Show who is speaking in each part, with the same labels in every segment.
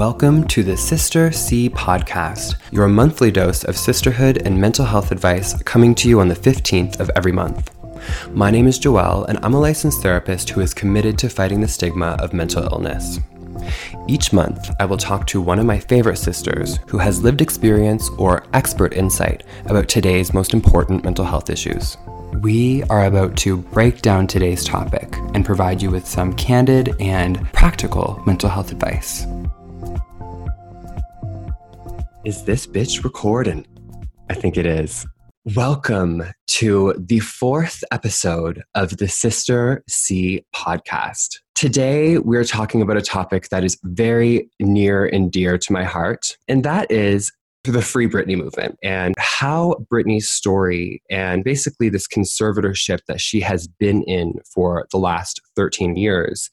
Speaker 1: Welcome to the Sister C podcast, your monthly dose of sisterhood and mental health advice coming to you on the 15th of every month. My name is Joelle, and I'm a licensed therapist who is committed to fighting the stigma of mental illness. Each month, I will talk to one of my favorite sisters who has lived experience or expert insight about today's most important mental health issues. We are about to break down today's topic and provide you with some candid and practical mental health advice. Is this bitch recording? I think it is. Welcome to the fourth episode of the Sister C podcast. Today, we're talking about a topic that is very near and dear to my heart, and that is the Free Britney movement and how Britney's story and basically this conservatorship that she has been in for the last 13 years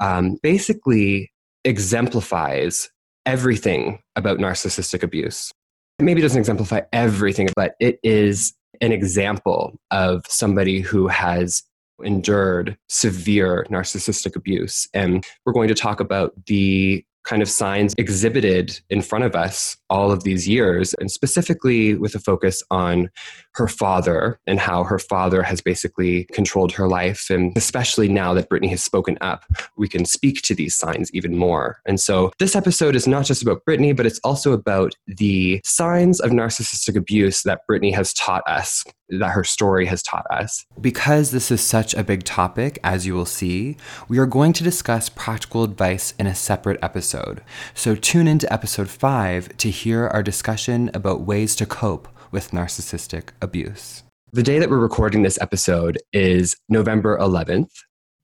Speaker 1: um, basically exemplifies everything about narcissistic abuse. It maybe doesn't exemplify everything, but it is an example of somebody who has endured severe narcissistic abuse. And we're going to talk about the kind of signs exhibited in front of us all of these years, and specifically with a focus on her father and how her father has basically controlled her life. And especially now that Britney has spoken up, we can speak to these signs even more. And so this episode is not just about Britney, but it's also about the signs of narcissistic abuse that Britney has taught us that her story has taught us. Because this is such a big topic, as you will see, we are going to discuss practical advice in a separate episode. So tune into episode 5 to hear our discussion about ways to cope with narcissistic abuse. The day that we're recording this episode is November 11th,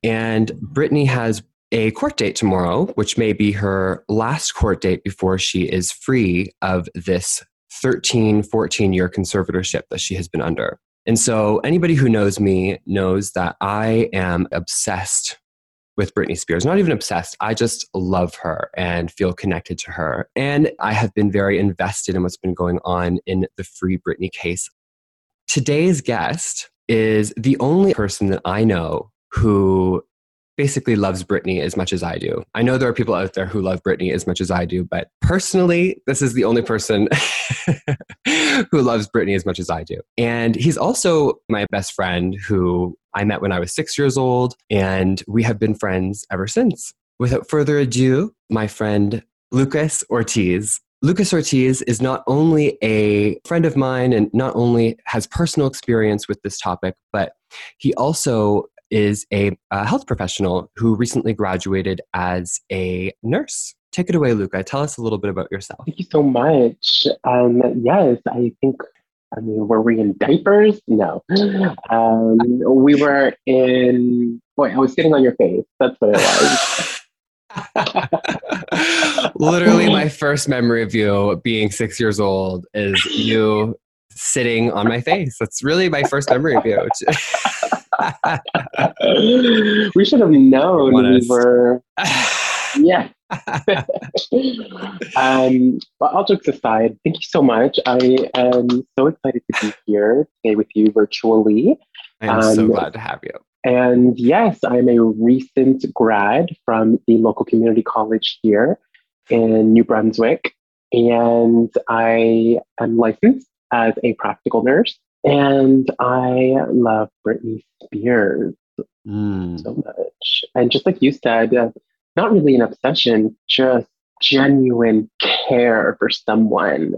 Speaker 1: and Britney has a court date tomorrow, which may be her last court date before she is free of this 13, 14 year conservatorship that she has been under. And so, anybody who knows me knows that I am obsessed with Britney Spears. Not even obsessed, I just love her and feel connected to her. And I have been very invested in what's been going on in the Free Britney case. Today's guest is the only person that I know who basically loves Britney as much as I do. I know there are people out there who love Britney as much as I do, but personally, this is the only person who loves Britney as much as I do. And he's also my best friend who I met when I was six years old, and we have been friends ever since. Without further ado, my friend Lucas Ortiz. Lucas Ortiz is not only a friend of mine and not only has personal experience with this topic, but he also is a, a health professional who recently graduated as a nurse. Take it away, Luca. Tell us a little bit about yourself.
Speaker 2: Thank you so much. Um, yes, I think, I mean, were we in diapers? No. Um, we were in, boy, I was sitting on your face. That's what it was.
Speaker 1: Literally, my first memory of you being six years old is you sitting on my face. That's really my first memory of you.
Speaker 2: we should have known we were. Yeah. um, but all jokes aside, thank you so much. I am so excited to be here today with you virtually.
Speaker 1: I'm um, so glad to have you.
Speaker 2: And yes, I'm a recent grad from the local community college here in New Brunswick. And I am licensed as a practical nurse. And I love Britney Spears mm. so much. And just like you said, uh, not really an obsession, just genuine care for someone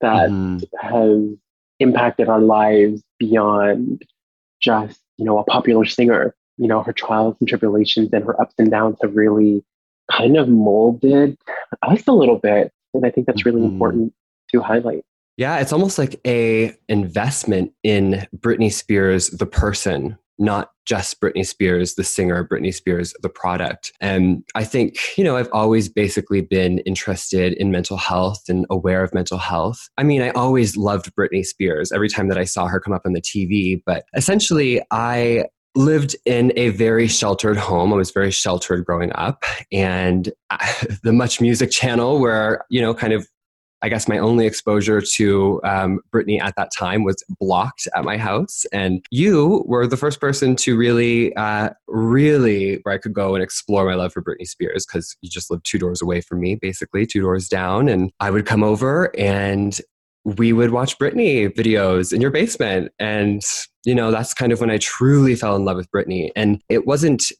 Speaker 2: that mm. has impacted our lives beyond just, you know, a popular singer. You know, her trials and tribulations and her ups and downs have really kind of molded us a little bit. And I think that's really mm-hmm. important to highlight.
Speaker 1: Yeah, it's almost like a investment in Britney Spears the person, not just Britney Spears the singer, Britney Spears the product. And I think, you know, I've always basically been interested in mental health and aware of mental health. I mean, I always loved Britney Spears every time that I saw her come up on the TV, but essentially I lived in a very sheltered home. I was very sheltered growing up. And the Much Music channel, where, you know, kind of I guess my only exposure to um, Britney at that time was blocked at my house. And you were the first person to really, uh, really, where I could go and explore my love for Britney Spears because you just lived two doors away from me, basically, two doors down. And I would come over and we would watch Britney videos in your basement. And, you know, that's kind of when I truly fell in love with Britney. And it wasn't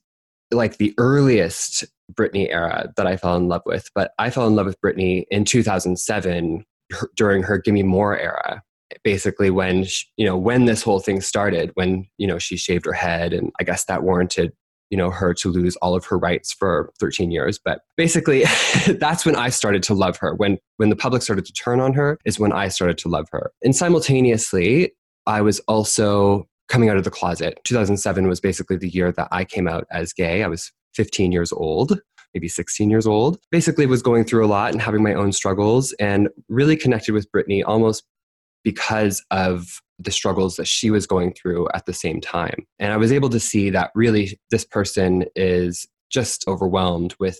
Speaker 1: like the earliest Britney era that I fell in love with, but I fell in love with Britney in 2007 during her Gimme More era. Basically, when she, you know when this whole thing started, when you know she shaved her head, and I guess that warranted you know her to lose all of her rights for 13 years but basically that's when i started to love her when when the public started to turn on her is when i started to love her and simultaneously i was also coming out of the closet 2007 was basically the year that i came out as gay i was 15 years old maybe 16 years old basically was going through a lot and having my own struggles and really connected with Britney almost because of the struggles that she was going through at the same time. And I was able to see that really this person is just overwhelmed with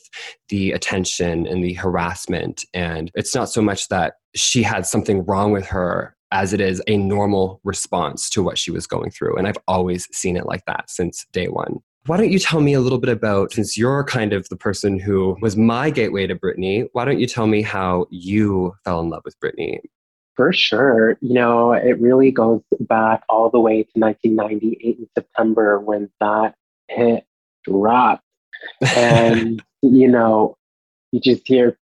Speaker 1: the attention and the harassment. And it's not so much that she had something wrong with her as it is a normal response to what she was going through. And I've always seen it like that since day one. Why don't you tell me a little bit about, since you're kind of the person who was my gateway to Britney, why don't you tell me how you fell in love with Britney?
Speaker 2: For sure. You know, it really goes back all the way to 1998 in September when that hit dropped. And, you know, you just hear,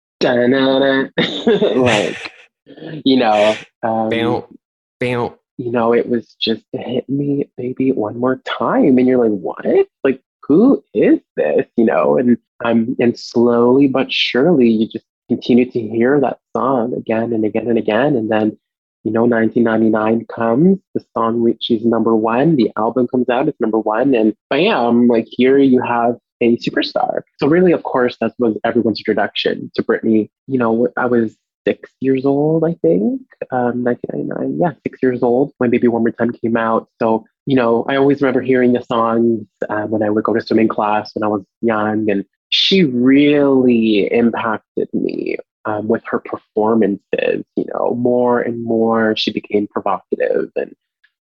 Speaker 2: like, you know, um,
Speaker 1: bow, bow.
Speaker 2: you know, it was just hit me maybe one more time. And you're like, what? Like, who is this? You know, and I'm, um, and slowly but surely you just continue to hear that song again and again and again. And then, you know, 1999 comes, the song reaches number one, the album comes out, it's number one, and bam, like here you have a superstar. So really, of course, that was everyone's introduction to Britney. You know, I was six years old, I think, um, 1999. Yeah, six years old when Baby One More Time came out. So, you know, I always remember hearing the songs uh, when I would go to swimming class when I was young and she really impacted me um, with her performances. You know, more and more she became provocative, and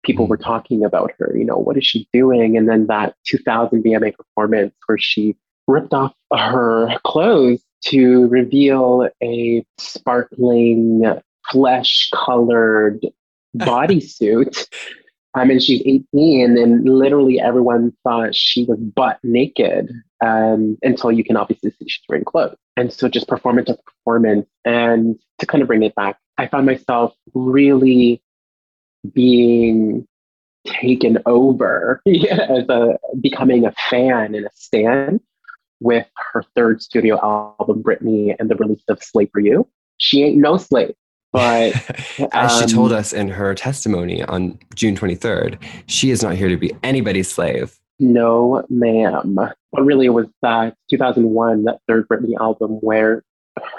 Speaker 2: people were mm. talking about her. You know, what is she doing? And then that 2000 VMA performance where she ripped off her clothes to reveal a sparkling flesh colored bodysuit I mean, she's 18, and literally everyone thought she was butt naked um, until you can obviously see she's wearing clothes. And so, just performance of performance. And to kind of bring it back, I found myself really being taken over as a becoming a fan and a stan with her third studio album, Britney, and the release of Slave for You. She ain't no slave. But
Speaker 1: as um, she told us in her testimony on June 23rd, she is not here to be anybody's slave.
Speaker 2: No, ma'am. But really, it was that 2001, that third Britney album, where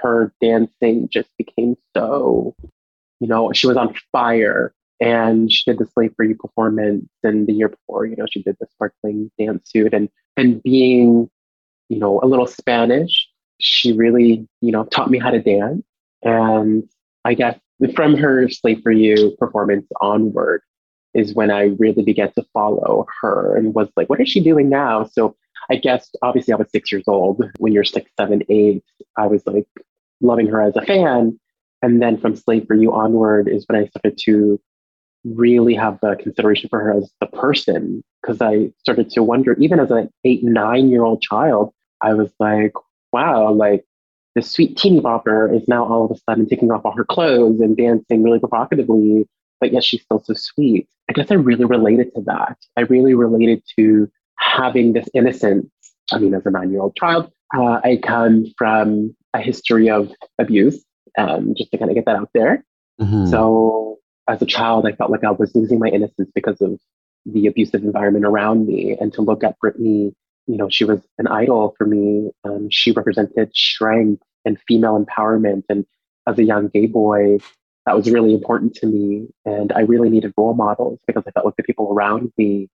Speaker 2: her dancing just became so, you know, she was on fire. And she did the Slave for You performance. And the year before, you know, she did the sparkling dance suit. And, and being, you know, a little Spanish, she really, you know, taught me how to dance. And I guess from her Slave for You performance onward is when I really began to follow her and was like, what is she doing now? So I guess obviously I was six years old. When you're six, seven, eight, I was like loving her as a fan. And then from Slave for You onward is when I started to really have the consideration for her as the person. Because I started to wonder, even as an eight, nine year old child, I was like, wow, like the sweet teeny bopper is now all of a sudden taking off all her clothes and dancing really provocatively, but yet she's still so sweet. I guess I really related to that. I really related to having this innocence. I mean, as a nine year old child, uh, I come from a history of abuse, um, just to kind of get that out there. Mm-hmm. So, as a child, I felt like I was losing my innocence because of the abusive environment around me. And to look at Britney you know, she was an idol for me. Um, she represented strength and female empowerment. And as a young gay boy, that was really important to me. And I really needed role models because I felt like the people around me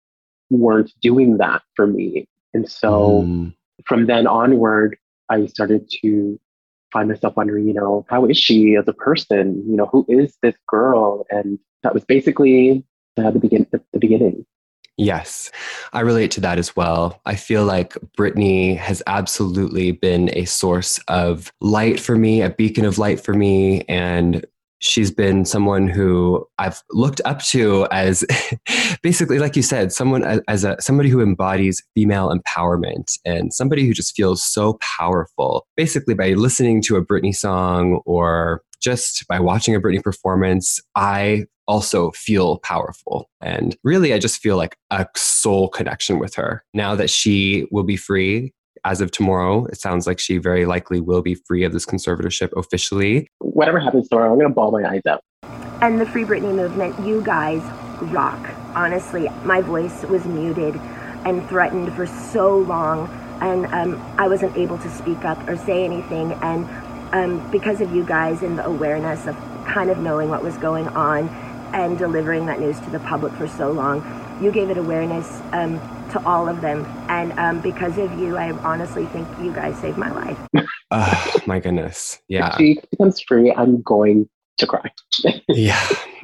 Speaker 2: weren't doing that for me. And so mm. from then onward, I started to find myself wondering, you know, how is she as a person? You know, who is this girl? And that was basically uh, the, begin- the, the beginning.
Speaker 1: Yes, I relate to that as well. I feel like Britney has absolutely been a source of light for me, a beacon of light for me, and she's been someone who I've looked up to as basically, like you said, someone as a somebody who embodies female empowerment and somebody who just feels so powerful. Basically, by listening to a Britney song or just by watching a Britney performance, I also feel powerful. And really, I just feel like a soul connection with her. Now that she will be free as of tomorrow, it sounds like she very likely will be free of this conservatorship officially.
Speaker 2: Whatever happens tomorrow, I'm going to ball my eyes out.
Speaker 3: And the Free Britney movement, you guys rock. Honestly, my voice was muted and threatened for so long, and um, I wasn't able to speak up or say anything. And um, because of you guys and the awareness of kind of knowing what was going on and delivering that news to the public for so long, you gave it awareness um, to all of them. And um, because of you, I honestly think you guys saved my life.
Speaker 1: oh, my goodness. Yeah.
Speaker 2: If she becomes free, I'm going to cry.
Speaker 1: yeah.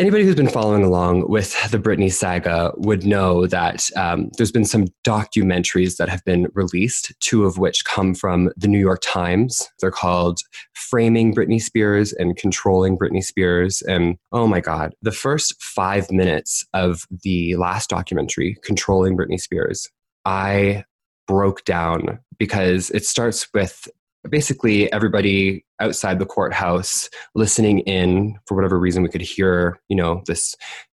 Speaker 1: Anybody who's been following along with the Britney saga would know that um, there's been some documentaries that have been released, two of which come from the New York Times. They're called Framing Britney Spears and Controlling Britney Spears. And oh my God, the first five minutes of the last documentary, Controlling Britney Spears, I broke down because it starts with basically everybody outside the courthouse listening in for whatever reason we could hear you know this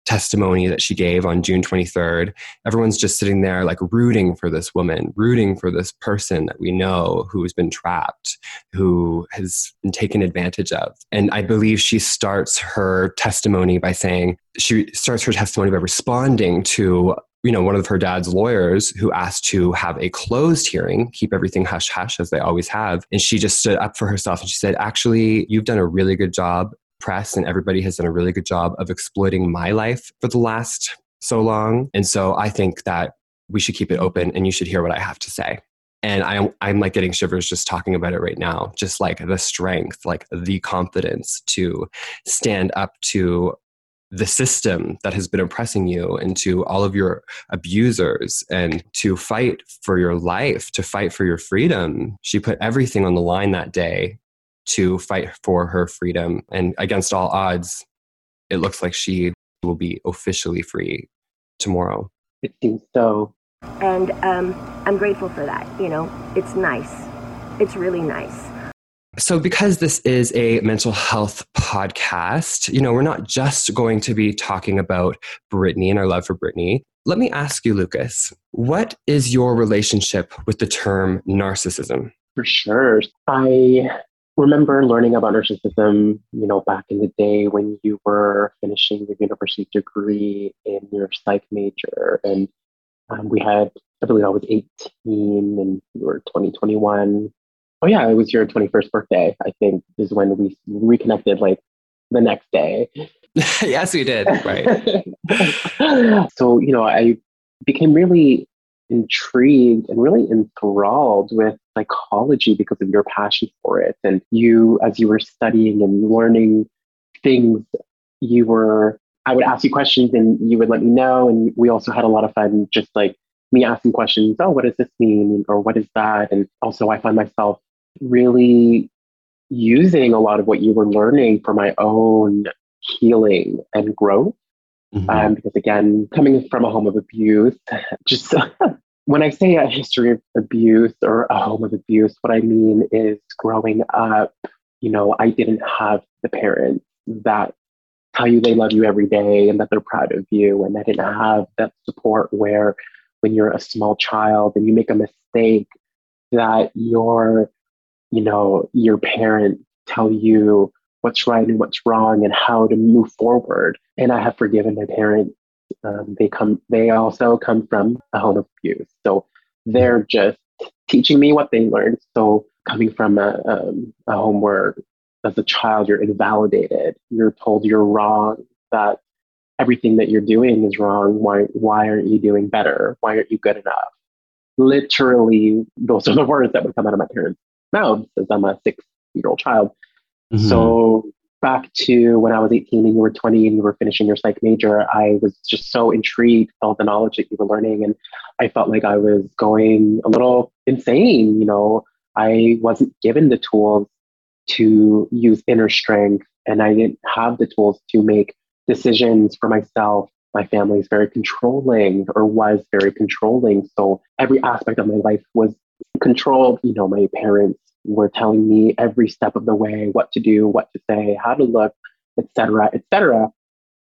Speaker 1: testimony that she gave on June 23rd everyone's just sitting there like rooting for this woman rooting for this person that we know who has been trapped who has been taken advantage of. And i believe she starts her testimony by saying she starts her testimony by responding to you know, one of her dad's lawyers who asked to have a closed hearing, keep everything hush hush as they always have. And she just stood up for herself and she said, Actually, you've done a really good job, press, and everybody has done a really good job of exploiting my life for the last so long. And so I think that we should keep it open and you should hear what I have to say. And I'm, I'm like getting shivers just talking about it right now. Just like the strength, like the confidence to stand up to the system that has been oppressing you and to all of your abusers and to fight for your life, to fight for your freedom. She put everything on the line that day to fight for her freedom. And against all odds, it looks like she will be officially free tomorrow.
Speaker 2: It seems so.
Speaker 3: And um, I'm grateful for that. You know, it's nice. It's really nice.
Speaker 1: So, because this is a mental health podcast, you know, we're not just going to be talking about Britney and our love for Britney. Let me ask you, Lucas, what is your relationship with the term narcissism?
Speaker 2: For sure. I remember learning about narcissism, you know, back in the day when you were finishing your university degree in your psych major. And um, we had, I believe I was 18 and you were 2021. Oh yeah, it was your 21st birthday. I think is when we reconnected like the next day.
Speaker 1: yes, we did. Right.
Speaker 2: so, you know, I became really intrigued and really enthralled with psychology because of your passion for it. And you, as you were studying and learning things, you were, I would ask you questions and you would let me know. And we also had a lot of fun just like me asking questions. Oh, what does this mean? Or what is that? And also, I find myself really using a lot of what you were learning for my own healing and growth. Mm-hmm. Um, because again, coming from a home of abuse, just when I say a history of abuse or a home of abuse, what I mean is growing up, you know, I didn't have the parents that tell you they love you every day and that they're proud of you. And I didn't have that support where when you're a small child and you make a mistake, that you're you know, your parent tell you what's right and what's wrong and how to move forward. And I have forgiven my parents. Um, they come, they also come from a home of abuse. So they're just teaching me what they learned. So coming from a, um, a home where as a child you're invalidated, you're told you're wrong, that everything that you're doing is wrong. Why, why aren't you doing better? Why aren't you good enough? Literally, those are the words that would come out of my parents' mouths as I'm a six year old child. Mm-hmm. So back to when I was 18 and you were 20 and you were finishing your psych major, I was just so intrigued with all the knowledge that you were learning. And I felt like I was going a little insane. You know, I wasn't given the tools to use inner strength and I didn't have the tools to make decisions for myself. My family is very controlling or was very controlling. So every aspect of my life was controlled. You know, my parents were telling me every step of the way what to do, what to say, how to look, etc., etc.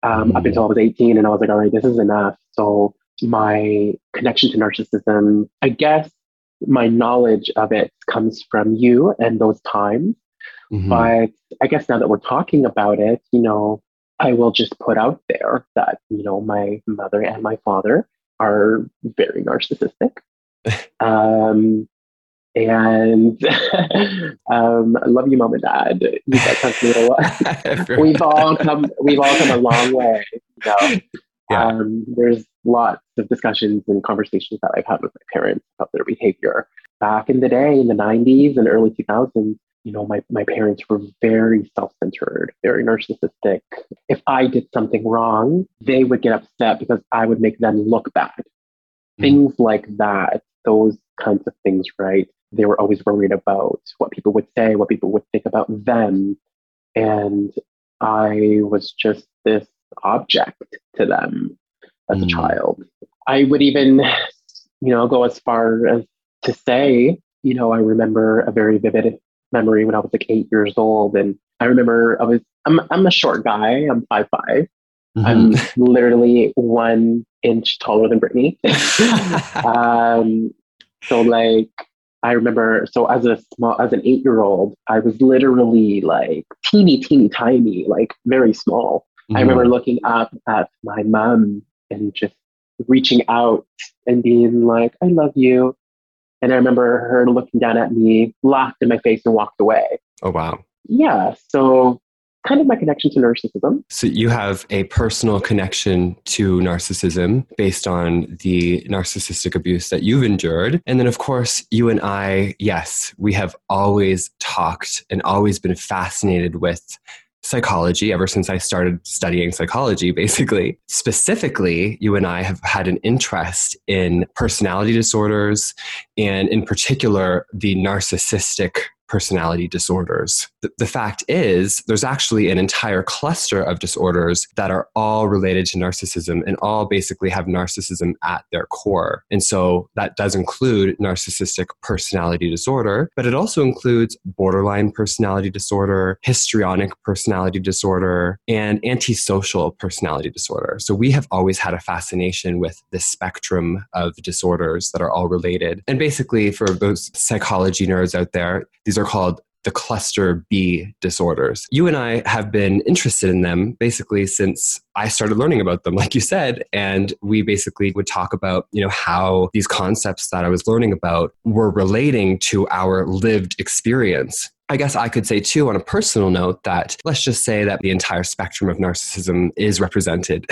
Speaker 2: Um, mm. Up until I was 18, and I was like, all right, this is enough. So my connection to narcissism, I guess my knowledge of it comes from you and those times. Mm-hmm. But I guess now that we're talking about it, you know, I will just put out there that, you know, my mother and my father are very narcissistic. Um, and um, I love you, mom and dad. You guys have little, we've all come, we've all come a long way. You know? yeah. um, there's lots of discussions and conversations that I've had with my parents about their behavior. Back in the day, in the 90s and early 2000s, you know, my, my parents were very self centered, very narcissistic. If I did something wrong, they would get upset because I would make them look bad. Mm. Things like that, those kinds of things, right? They were always worried about what people would say, what people would think about them. And I was just this object to them as mm. a child. I would even, you know, go as far as to say, you know, I remember a very vivid memory when I was like eight years old. And I remember I was, I'm, I'm a short guy, I'm 5'5. Mm-hmm. I'm literally one inch taller than Britney. um, so like I remember, so as a small, as an eight year old, I was literally like teeny, teeny, tiny, like very small. Mm-hmm. I remember looking up at my mom and just reaching out and being like, I love you. And I remember her looking down at me, laughed in my face, and walked away.
Speaker 1: Oh, wow.
Speaker 2: Yeah. So kind of my connection to narcissism.
Speaker 1: So you have a personal connection to narcissism based on the narcissistic abuse that you've endured. And then, of course, you and I, yes, we have always talked and always been fascinated with psychology ever since I started studying psychology, basically. Specifically, you and I have had an interest in personality disorders and, in particular, the narcissistic personality disorders. The, the, fact is, there's actually an entire cluster of disorders that are all related to narcissism and all basically have narcissism at their core. And so that does include narcissistic personality disorder, but it also includes borderline personality disorder, histrionic personality disorder, and antisocial personality disorder. So we have always had a fascination with the spectrum of disorders that are all related. And basically, for those psychology nerds out there, these are called the cluster B disorders. You and I have been interested in them basically since I started learning about them, like you said. And we basically would talk about, you know, how these concepts that I was learning about were relating to our lived experience. I guess I could say too, on a personal note, that let's just say that the entire spectrum of narcissism is represented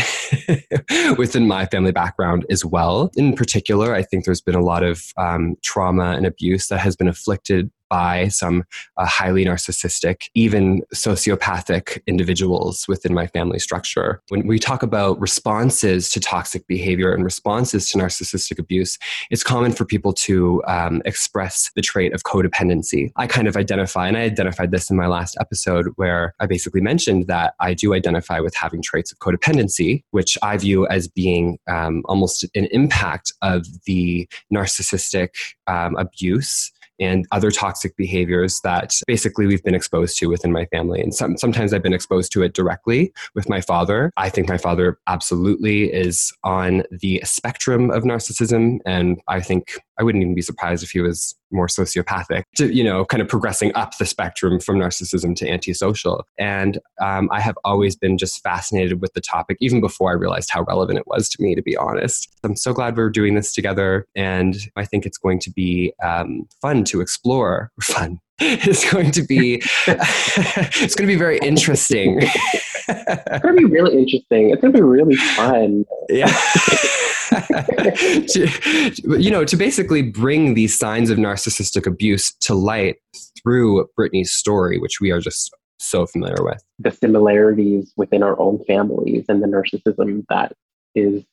Speaker 1: within my family background as well. In particular, I think there's been a lot of um, trauma and abuse that has been afflicted by some uh, highly narcissistic, even sociopathic individuals within my family structure. When we talk about responses to toxic behavior and responses to narcissistic abuse, it's common for people to um, express the trait of codependency. I kind of identify, and I identified this in my last episode where I basically mentioned that I do identify with having traits of codependency, which I view as being um, almost an impact of the narcissistic um, abuse and other toxic behaviors that basically we've been exposed to within my family. And some, sometimes I've been exposed to it directly with my father. I think my father absolutely is on the spectrum of narcissism. And I think I wouldn't even be surprised if he was more sociopathic, to, you know, kind of progressing up the spectrum from narcissism to antisocial. And um, I have always been just fascinated with the topic, even before I realized how relevant it was to me, to be honest. I'm so glad we're doing this together. And I think it's going to be um, fun to explore. Fun. It's going to be, it's going to be very interesting.
Speaker 2: it's going to be really interesting. It's going to be really fun.
Speaker 1: Yeah. to, you know, to basically bring these signs of narcissistic abuse to light through Britney's story, which we are just so familiar with.
Speaker 2: The similarities within our own families and the narcissism that is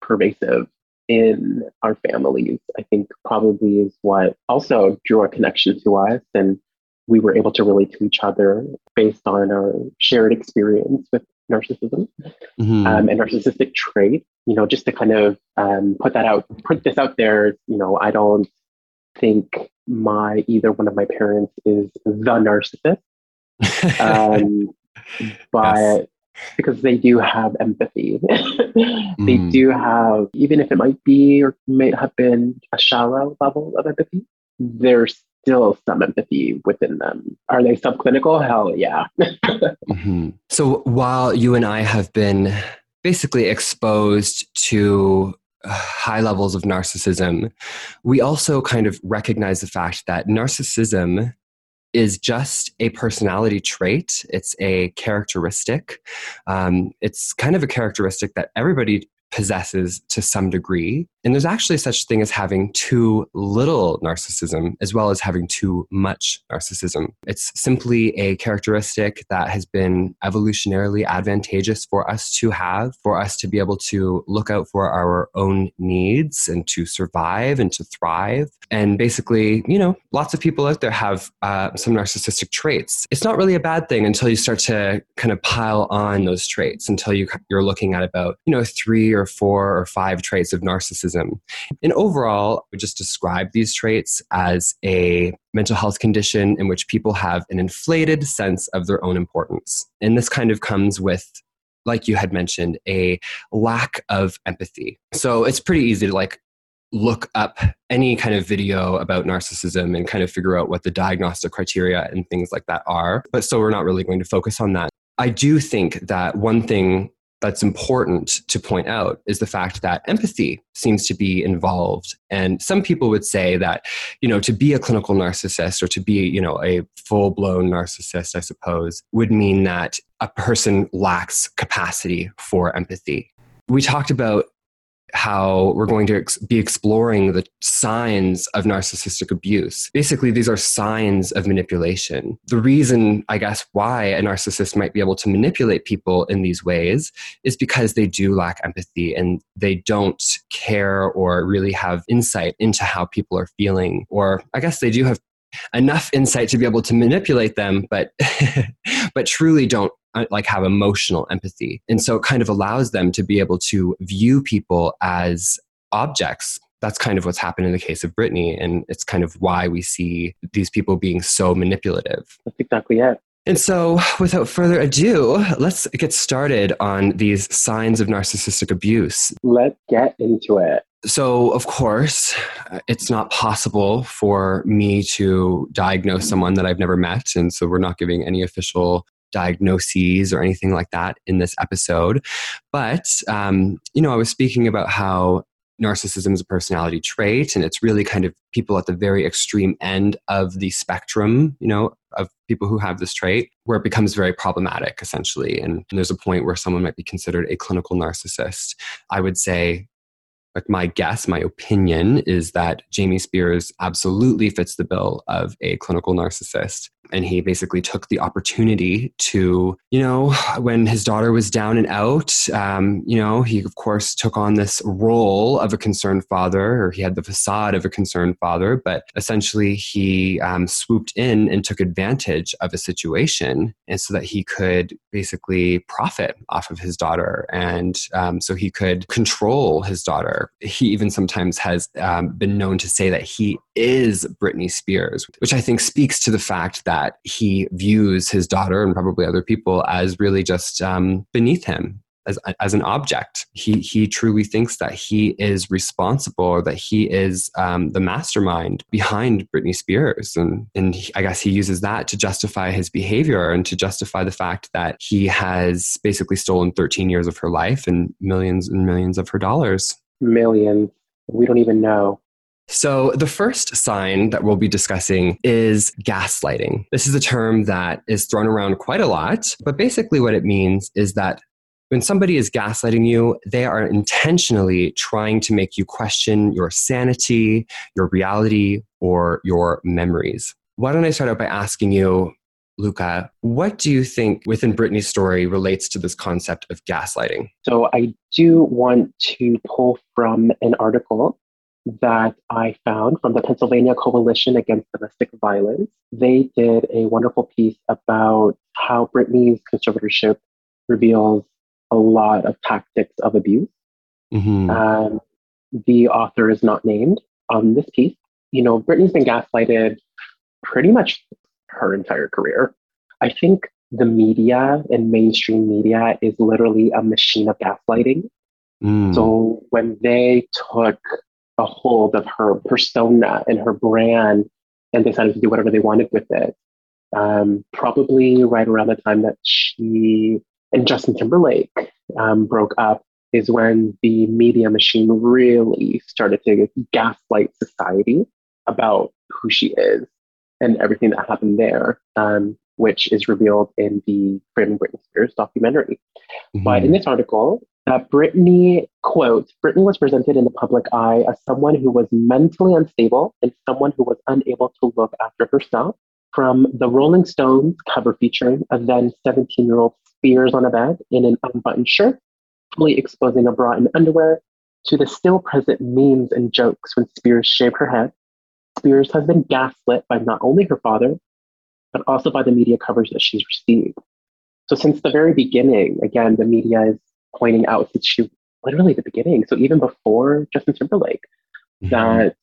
Speaker 2: pervasive in our families, I think probably is what also drew a connection to us. And we were able to relate to each other based on our shared experience with narcissism mm-hmm. um, and narcissistic trait. You know, just to kind of um, put that out, put this out there. You know, I don't think my either one of my parents is the narcissist, um, but yes. because they do have empathy, they mm. do have even if it might be or may have been a shallow level of empathy. There's still some empathy within them. Are they subclinical? Hell yeah. mm-hmm.
Speaker 1: So while you and I have been basically exposed to uh, high levels of narcissism, we also kind of recognize the fact that narcissism is just a personality trait. It's a characteristic. Um, it's kind of a characteristic that everybody possesses to some degree. And there's actually such a thing as having too little narcissism as well as having too much narcissism. It's simply a characteristic that has been evolutionarily advantageous for us to have, for us to be able to look out for our own needs and to survive and to thrive. And basically, you know, lots of people out there have uh, some narcissistic traits. It's not really a bad thing until you start to kind of pile on those traits until you, you're looking at about, you know, three or four or five traits of narcissism. And overall, I would just describe these traits as a mental health condition in which people have an inflated sense of their own importance. And this kind of comes with like you had mentioned, a lack of empathy. So it's pretty easy to like look up any kind of video about narcissism and kind of figure out what the diagnostic criteria and things like that are. But so we're not really going to focus on that. I do think that one thing that's important to point out is the fact that empathy seems to be involved. And some people would say that you know to be a clinical narcissist or to be you know a full-blown narcissist i suppose would mean that a person lacks capacity for empathy. We talked about how we're going to ex- be exploring the signs of narcissistic abuse. Basically, these are signs of manipulation. The reason, I guess, why a narcissist might be able to manipulate people in these ways is because they do lack empathy and they don't care or really have insight into how people are feeling. Or I guess they do have enough insight to be able to manipulate them but but truly don't uh, like have emotional empathy. And so it kind of allows them to be able to view people as objects. That's kind of what's happened in the case of Britney. And it's kind of why we see these people being so manipulative.
Speaker 2: That's exactly it.
Speaker 1: And so, without further ado, let's get started on these signs of narcissistic abuse.
Speaker 2: Let's get into it.
Speaker 1: So, of course, it's not possible for me to diagnose someone that I've never met. And so, we're not giving any official diagnoses or anything like that in this episode. But, um, you know, I was speaking about how narcissism is a personality trait and it's really kind of people at the very extreme end of the spectrum you know of people who have this trait where it becomes very problematic essentially and, and there's a point where someone might be considered a clinical narcissist i would say like my guess, my opinion is that Jamie Spears absolutely fits the bill of a clinical narcissist and he basically took the opportunity to you know when his daughter was down and out um, you know he of course took on this role of a concerned father or he had the facade of a concerned father but essentially he um, swooped in and took advantage of a situation and so that he could basically profit off of his daughter and um, so he could control his daughter. He even sometimes has um, been known to say that he is Britney Spears which I think speaks to the fact that that he views his daughter and probably other people as really just um, beneath him as, as an object. He, he truly thinks that he is responsible that he is um, the mastermind behind Britney Spears. And, and he, I guess he uses that to justify his behavior and to justify the fact that he has basically stolen 13 years of her life and millions and millions of her dollars.
Speaker 2: Millions. We don't even know.
Speaker 1: So, the first sign that we'll be discussing is gaslighting. This is a term that is thrown around quite a lot, but basically, what it means is that when somebody is gaslighting you, they are intentionally trying to make you question your sanity, your reality, or your memories. Why don't I start out by asking you, Luca, what do you think within Britney's story relates to this concept of gaslighting?
Speaker 2: So, I do want to pull from an article that I found from the Pennsylvania Coalition Against Domestic Violence. They did a wonderful piece about how Britney's conservatorship reveals a lot of tactics of abuse. Mm-hmm. Um, the author is not named on this piece. You know, Britney's been gaslighted pretty much her entire career. I think the media and mainstream media is literally a machine of gaslighting. Mm. So when they took a hold of her persona and her brand and decided to do whatever they wanted with it, um, probably right around the time that she and Justin Timberlake um, broke up is when the media machine really started to gaslight society about who she is and everything that happened there, um, which is revealed in the Framing Britney Spears documentary. Mm-hmm. But in this article, uh, Britney quotes Britney was presented in the public eye as someone who was mentally unstable and someone who was unable to look after herself. From the Rolling Stones cover featuring a then 17 year old Spears on a bed in an unbuttoned shirt, fully exposing a bra and underwear, to the still present memes and jokes when Spears shaved her head. Spears has been gaslit by not only her father, but also by the media coverage that she's received. So since the very beginning, again, the media is pointing out since she literally the beginning, so even before Justin Timberlake, mm-hmm. that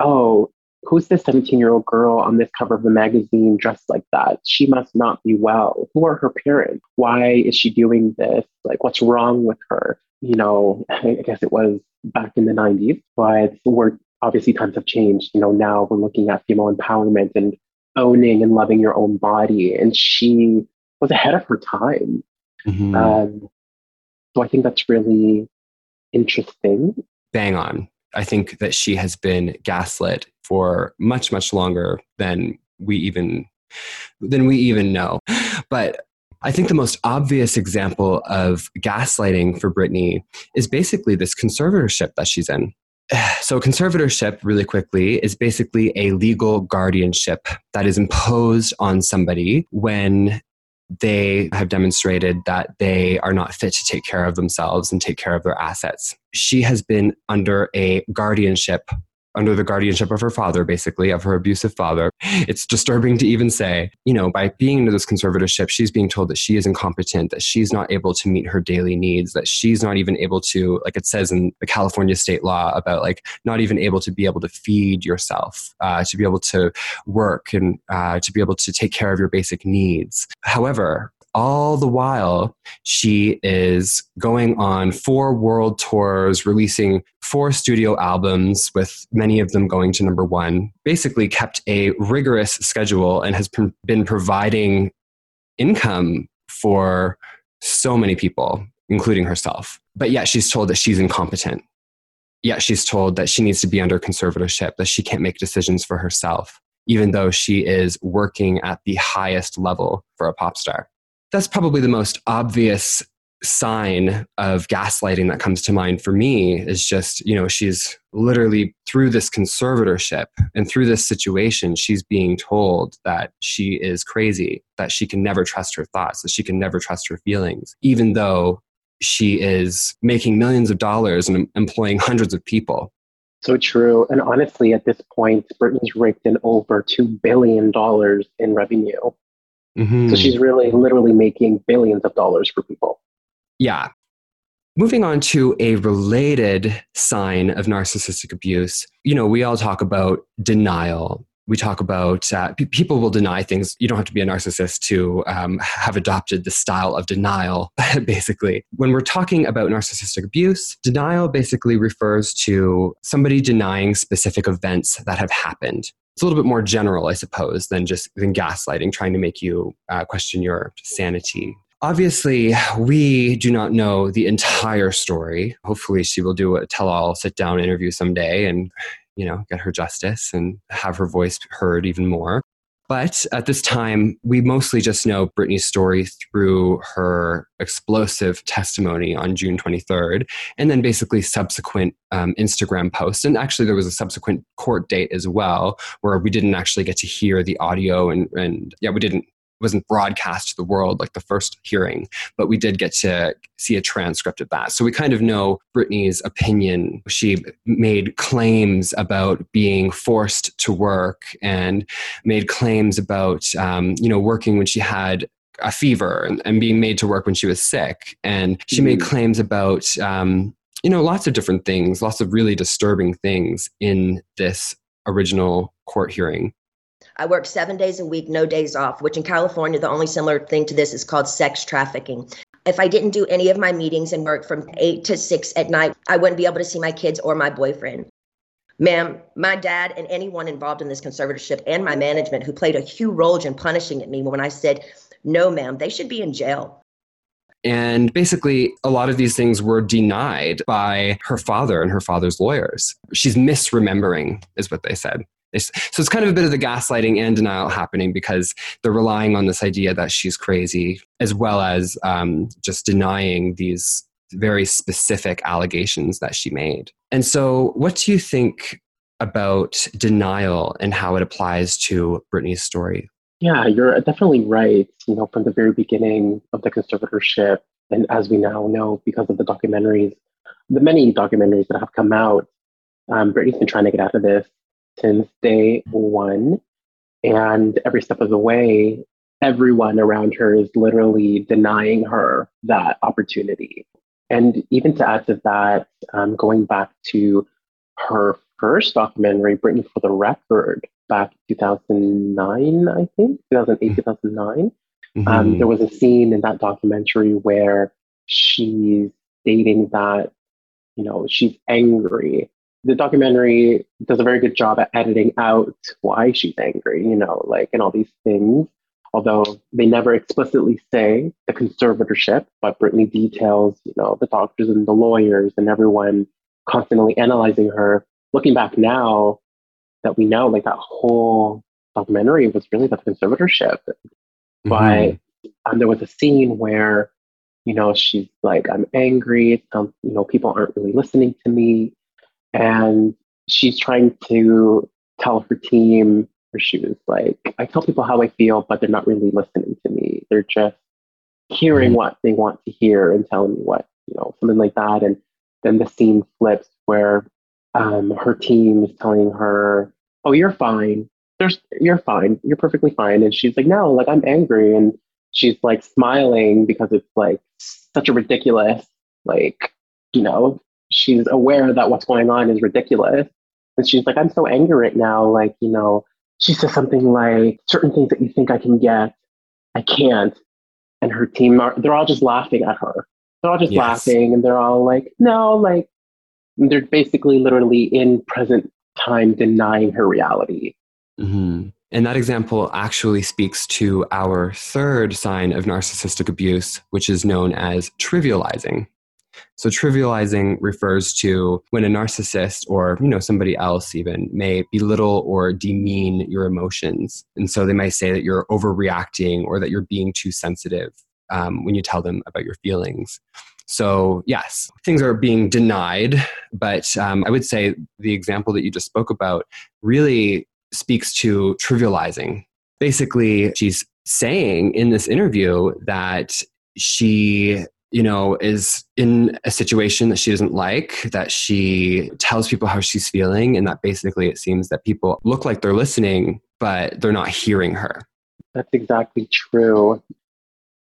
Speaker 2: oh, who's this 17 year old girl on this cover of the magazine dressed like that? She must not be well. Who are her parents? Why is she doing this? Like, what's wrong with her? You know, I guess it was back in the 90s, but we're obviously times have changed. You know, now we're looking at female empowerment and owning and loving your own body. And she was ahead of her time. Mm-hmm. Um, so I think that's really interesting.
Speaker 1: Bang on. I think that she has been gaslit for much, much longer than we even than we even know. But I think the most obvious example of gaslighting for Britney is basically this conservatorship that she's in. So, conservatorship, really quickly, is basically a legal guardianship that is imposed on somebody when they have demonstrated that they are not fit to take care of themselves and take care of their assets. She has been under a guardianship under the guardianship of her father, basically, of her abusive father. It's disturbing to even say, you know, by being under this conservatorship, she's being told that she is incompetent, that she's not able to meet her daily needs, that she's not even able to, like it says in the California state law about like not even able to be able to feed yourself, uh, to be able to work and uh, to be able to take care of your basic needs. However, all the while she is going on four world tours releasing four studio albums with many of them going to number one. Basically kept a rigorous schedule and has been providing income for so many people including herself. But yet she's told that she's incompetent. Yet she's told that she needs to be under conservatorship that she can't make decisions for herself even though she is working at the highest level for a pop star that's probably the most obvious sign of gaslighting that comes to mind for me is just you know she's literally through this conservatorship and through this situation she's being told that she is crazy that she can never trust her thoughts that she can never trust her feelings even though she is making millions of dollars and employing hundreds of people.
Speaker 2: So true. And honestly at this point Britney's raked in over $2 billion in revenue Mm-hmm. So she's really literally making billions of dollars for people.
Speaker 1: Yeah. Moving on to a related sign of narcissistic abuse, you know, we all talk about denial. We talk about uh, p- people will deny things. You don't have to be a narcissist to um, have adopted the style of denial, basically. When we're talking about narcissistic abuse, denial basically refers to somebody denying specific events that have happened it's a little bit more general, I suppose, than just than gaslighting, trying to make you uh, question your sanity. Obviously, we do not know the entire story. Hopefully, she will do a tell-all sit-down interview someday and you know get her justice and have her voice heard even more. But at this time, we mostly just know Britney's story through her explosive testimony on June 23rd, and then basically subsequent um, Instagram posts. And actually, there was a subsequent court date as well, where we didn't actually get to hear the audio, and, and yeah, we didn't wasn't broadcast to the world like the first hearing, but we did get to see a transcript of that. So we kind of know Britney's opinion. She made claims about being forced to work and made claims about, um, you know, working when she had a fever and, and, being made to work when she was sick. And she mm-hmm. made claims about, um, you know, lots of different things, lots of really disturbing things in this original court hearing.
Speaker 4: I work seven days a week, no days off, which in California, the only similar thing to this is called sex trafficking. If I didn't do any of my meetings and work from eight to six at night, I wouldn't be able to see my kids or my boyfriend. Ma'am, my dad and anyone involved in this conservatorship and my management who played a huge role in punishing at me when I said, no, ma'am, they should be in jail.
Speaker 1: And basically, a lot of these things were denied by her father and her father's lawyers. She's misremembering, is what they said. So it's kind of a bit of the gaslighting and denial happening because they're relying on this idea that she's crazy, as well as um, just denying these very specific allegations that she made. And so, what do you think about denial and how it applies to Britney's story?
Speaker 2: Yeah, you're definitely right. You know, from the very beginning of the conservatorship, and as we now know because of the documentaries, the many documentaries that have come out, um, Britney's been trying to get out of this since day one. And every step of the way, everyone around her is literally denying her that opportunity. And even to add to that, um, going back to her first documentary, Britney for the Record, back 2009, I think, 2008, mm-hmm. 2009, um, mm-hmm. um, there was a scene in that documentary where she's stating that, you know, she's angry the documentary does a very good job at editing out why she's angry, you know, like, and all these things. Although they never explicitly say the conservatorship, but Britney details, you know, the doctors and the lawyers and everyone constantly analyzing her. Looking back now that we know, like that whole documentary was really about the conservatorship. Mm-hmm. But um, there was a scene where, you know, she's like, I'm angry. Um, you know, people aren't really listening to me and she's trying to tell her team or she was like i tell people how i feel but they're not really listening to me. They're just hearing mm-hmm. what they want to hear and telling me what you know something like that. And then the scene flips where um, her team is telling her oh you're fine. There's you're fine. You're perfectly fine. And she's like no like i'm angry. And she's like smiling because it's like such a ridiculous like you know she's aware that what's going on is ridiculous. And she's like, I'm so angry right now. Like, you know, she says something like, certain things that you think I can get, I can't. And her team are, they're all just laughing at her. They're all just yes. laughing and they're all like, no, like, they're basically literally in present time denying her reality.
Speaker 1: Mm-hmm. And that example actually speaks to our third sign of narcissistic abuse, which is known as trivializing. So trivializing refers to when a narcissist or you know somebody else even may belittle or demean your emotions, and so they might say that you're overreacting or that you're being too sensitive um, when you tell them about your feelings. So yes, things are being denied, but um, I would say the example that you just spoke about really speaks to trivializing. Basically, she's saying in this interview that she you know, is in a situation that she doesn't like, that she tells people how she's feeling, and that basically it seems that people look like they're listening, but they're not hearing her.
Speaker 2: That's exactly true.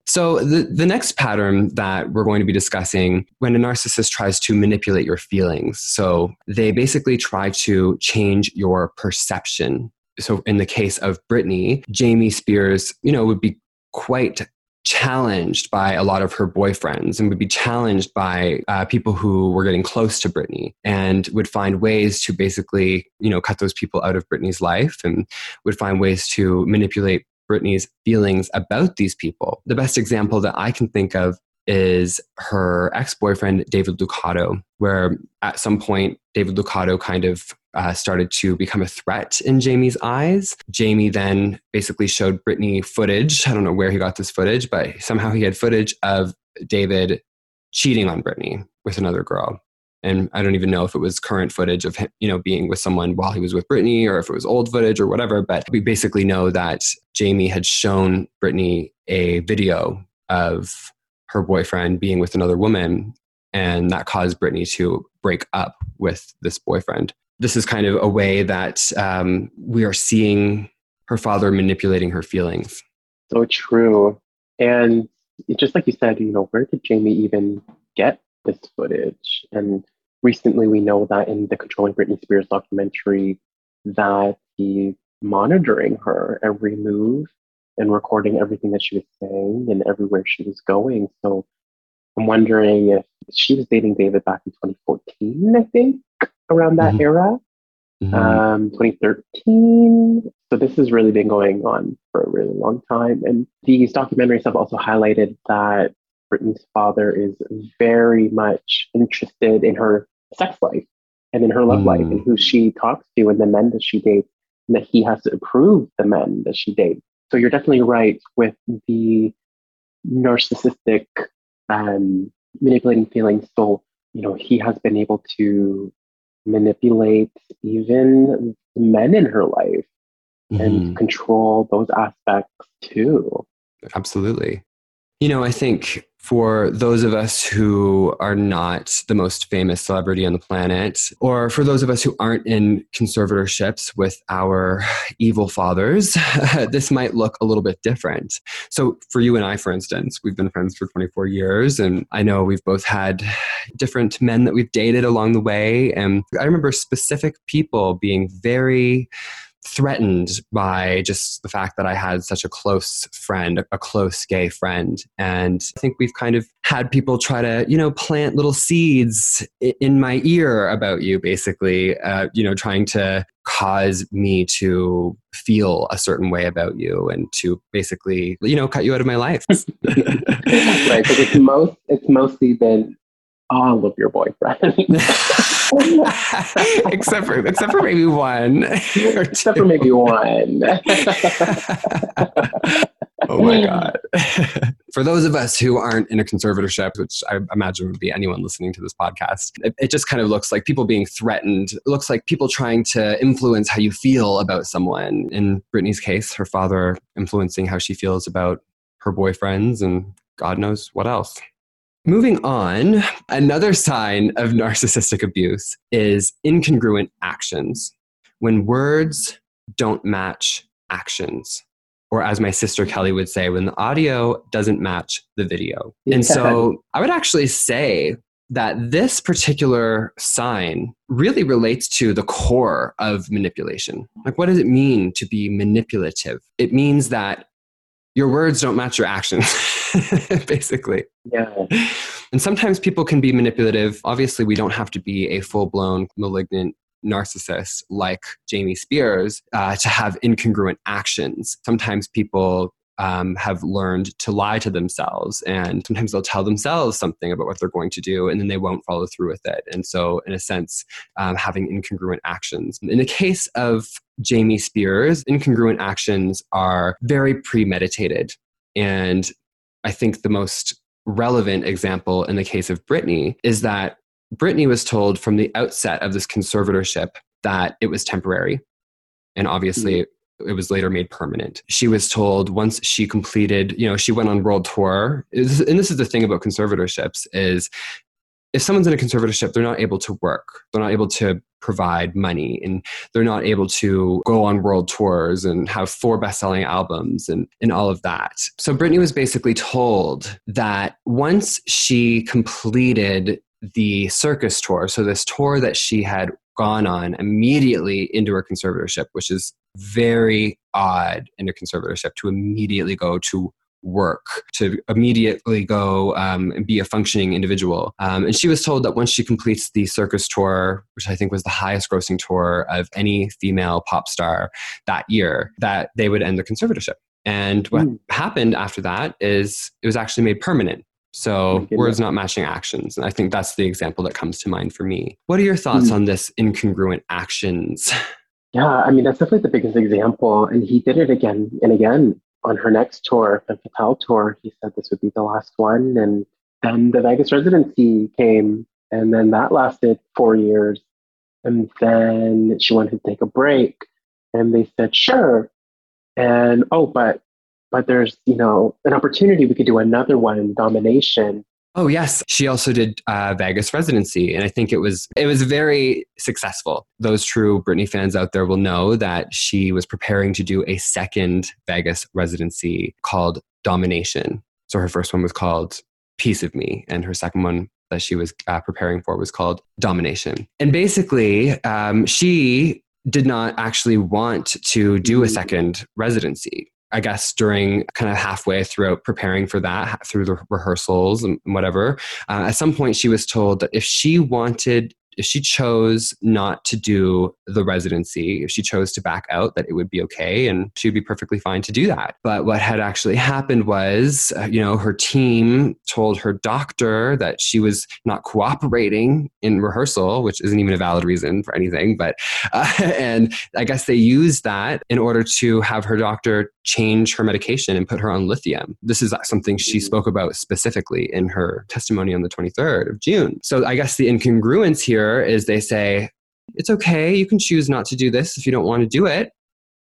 Speaker 1: So, the, the next pattern that we're going to be discussing when a narcissist tries to manipulate your feelings. So, they basically try to change your perception. So, in the case of Britney, Jamie Spears, you know, would be quite challenged by a lot of her boyfriends and would be challenged by uh, people who were getting close to Britney and would find ways to basically, you know, cut those people out of Britney's life and would find ways to manipulate Britney's feelings about these people. The best example that I can think of is her ex boyfriend, David Lucado, where at some point, David Lucado kind of uh, started to become a threat in Jamie's eyes. Jamie then basically showed Britney footage. I don't know where he got this footage, but somehow he had footage of David cheating on Britney with another girl. And I don't even know if it was current footage of him, you know, being with someone while he was with Britney or if it was old footage or whatever. But we basically know that Jamie had shown Britney a video of her boyfriend being with another woman. And that caused Britney to break up with this boyfriend. This is kind of a way that um, we are seeing her father manipulating her feelings.
Speaker 2: So true. And just like you said, you know, where did Jamie even get this footage? And recently we know that in the Controlling Britney Spears documentary that he's monitoring her every move and recording everything that she was saying and everywhere she was going. So I'm wondering if she was dating David back in 2014, I think, around that mm-hmm. era. Mm-hmm. Um, 2013. So this has really been going on for a really long time. And these documentaries have also highlighted that Britney's father is very much interested in her sex life and in her love mm. life and who she talks to and the men that she dates, and that he has to approve the men that she dates. So you're definitely right with the narcissistic um, manipulating feelings. So, you know, he has been able to manipulate even men in her life mm-hmm. and control those aspects too.
Speaker 1: Absolutely. You know, I think for those of us who are not the most famous celebrity on the planet, or for those of us who aren't in conservatorships with our evil fathers, this might look a little bit different. So, for you and I, for instance, we've been friends for 24 years, and I know we've both had different men that we've dated along the way. And I remember specific people being very threatened by just the fact that I had such a close friend, a close gay friend. And I think we've kind of had people try to, you know, plant little seeds in my ear about you, basically, uh, you know, trying to cause me to feel a certain way about you and to basically, you know, cut you out of my life. right.
Speaker 2: It's most, it's mostly been all of your boyfriends.
Speaker 1: except for except for maybe one.
Speaker 2: except for maybe one.
Speaker 1: oh my hmm. god. for those of us who aren't in a conservatorship, which I imagine would be anyone listening to this podcast, it, it just kind of looks like people being threatened. It looks like people trying to influence how you feel about someone. In Britney's case, her father influencing how she feels about her boyfriends and God knows what else. Moving on, another sign of narcissistic abuse is incongruent actions. When words don't match actions, or as my sister Kelly would say, when the audio doesn't match the video. And so I would actually say that this particular sign really relates to the core of manipulation. Like, what does it mean to be manipulative? It means that your words don't match your actions, basically.
Speaker 2: Yeah.
Speaker 1: And sometimes people can be manipulative. Obviously, we don't have to be a full blown malignant narcissist like Jamie Spears uh, to have incongruent actions. Sometimes people um, have learned to lie to themselves. And sometimes they'll tell themselves something about what they're going to do, and then they won't follow through with it. And so, in a sense, um, having incongruent actions. In the case of Jamie Spears, incongruent actions are very premeditated. And I think the most relevant example in the case of Britney is that Britney was told from the outset of this conservatorship that it was temporary. And obviously, mm-hmm it was later made permanent. She was told once she completed, you know, she went on world tour. And this is the thing about conservatorships is if someone's in a conservatorship, they're not able to work. They're not able to provide money and they're not able to go on world tours and have four best-selling albums and, and all of that. So Britney was basically told that once she completed the circus tour, so this tour that she had gone on immediately into her conservatorship, which is very odd in a conservatorship to immediately go to work to immediately go um, and be a functioning individual. Um, and she was told that once she completes the circus tour, which I think was the highest grossing tour of any female pop star that year, that they would end the conservatorship. And what mm. happened after that is it was actually made permanent. So words not matching actions. And I think that's the example that comes to mind for me. What are your thoughts mm. on this incongruent actions?
Speaker 2: Yeah, I mean, that's definitely the biggest example. And he did it again and again on her next tour, the Fatale tour. He said this would be the last one. And then the Vegas residency came, and then that lasted four years. And then she wanted to take a break. And they said, sure. And oh, but but there's you know an opportunity we could do another one domination
Speaker 1: Oh yes, she also did uh, Vegas residency, and I think it was it was very successful. Those true Britney fans out there will know that she was preparing to do a second Vegas residency called Domination. So her first one was called Piece of Me, and her second one that she was uh, preparing for was called Domination. And basically, um, she did not actually want to do a second residency. I guess during kind of halfway throughout preparing for that, through the rehearsals and whatever, uh, at some point she was told that if she wanted if she chose not to do the residency, if she chose to back out, that it would be okay and she'd be perfectly fine to do that. But what had actually happened was, uh, you know, her team told her doctor that she was not cooperating in rehearsal, which isn't even a valid reason for anything. But, uh, and I guess they used that in order to have her doctor change her medication and put her on lithium. This is something she mm. spoke about specifically in her testimony on the 23rd of June. So I guess the incongruence here here is they say, it's okay, you can choose not to do this if you don't want to do it.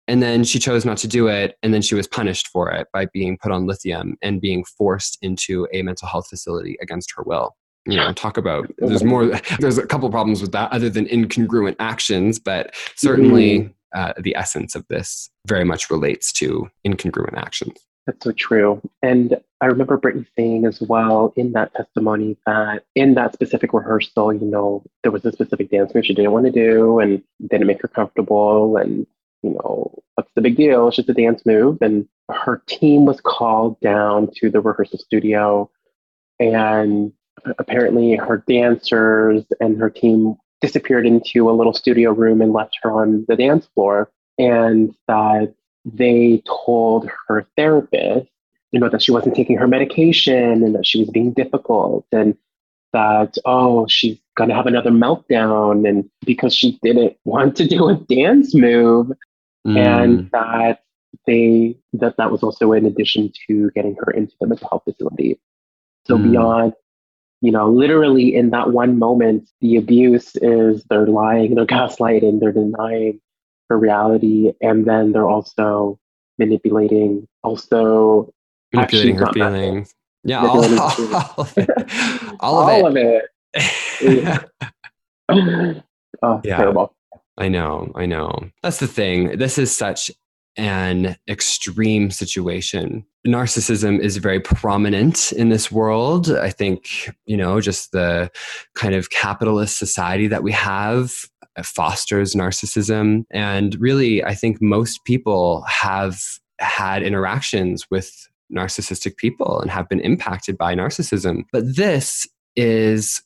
Speaker 1: And then she chose not to do it, and then she was punished for it by being put on lithium and being forced into a mental health facility against her will. You know, talk about there's more, there's a couple problems with that other than incongruent actions, but certainly mm-hmm. uh, the essence of this very much relates to incongruent actions.
Speaker 2: That's so true. And I remember Britney saying as well in that testimony that in that specific rehearsal, you know, there was a specific dance move she didn't want to do and didn't make her comfortable. And, you know, what's the big deal? It's just a dance move. And her team was called down to the rehearsal studio. And apparently her dancers and her team disappeared into a little studio room and left her on the dance floor. And that they told her therapist, you know, that she wasn't taking her medication and that she was being difficult and that, oh, she's going to have another meltdown. And because she didn't want to do a dance move, mm. and that they, that that was also in addition to getting her into the mental health facility. So mm. beyond you know, literally in that one moment, the abuse is they're lying, they're gaslighting, they're denying her reality, and then they're also manipulating, also
Speaker 1: manipulating her feelings. Yeah, all, all, all, of it. All of
Speaker 2: all
Speaker 1: it.
Speaker 2: Of it. oh, yeah. terrible.
Speaker 1: I know, I know. That's the thing. This is such an extreme situation. Narcissism is very prominent in this world. I think, you know, just the kind of capitalist society that we have fosters narcissism. And really, I think most people have had interactions with narcissistic people and have been impacted by narcissism. But this is